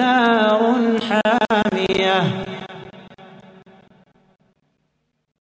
نار حامية.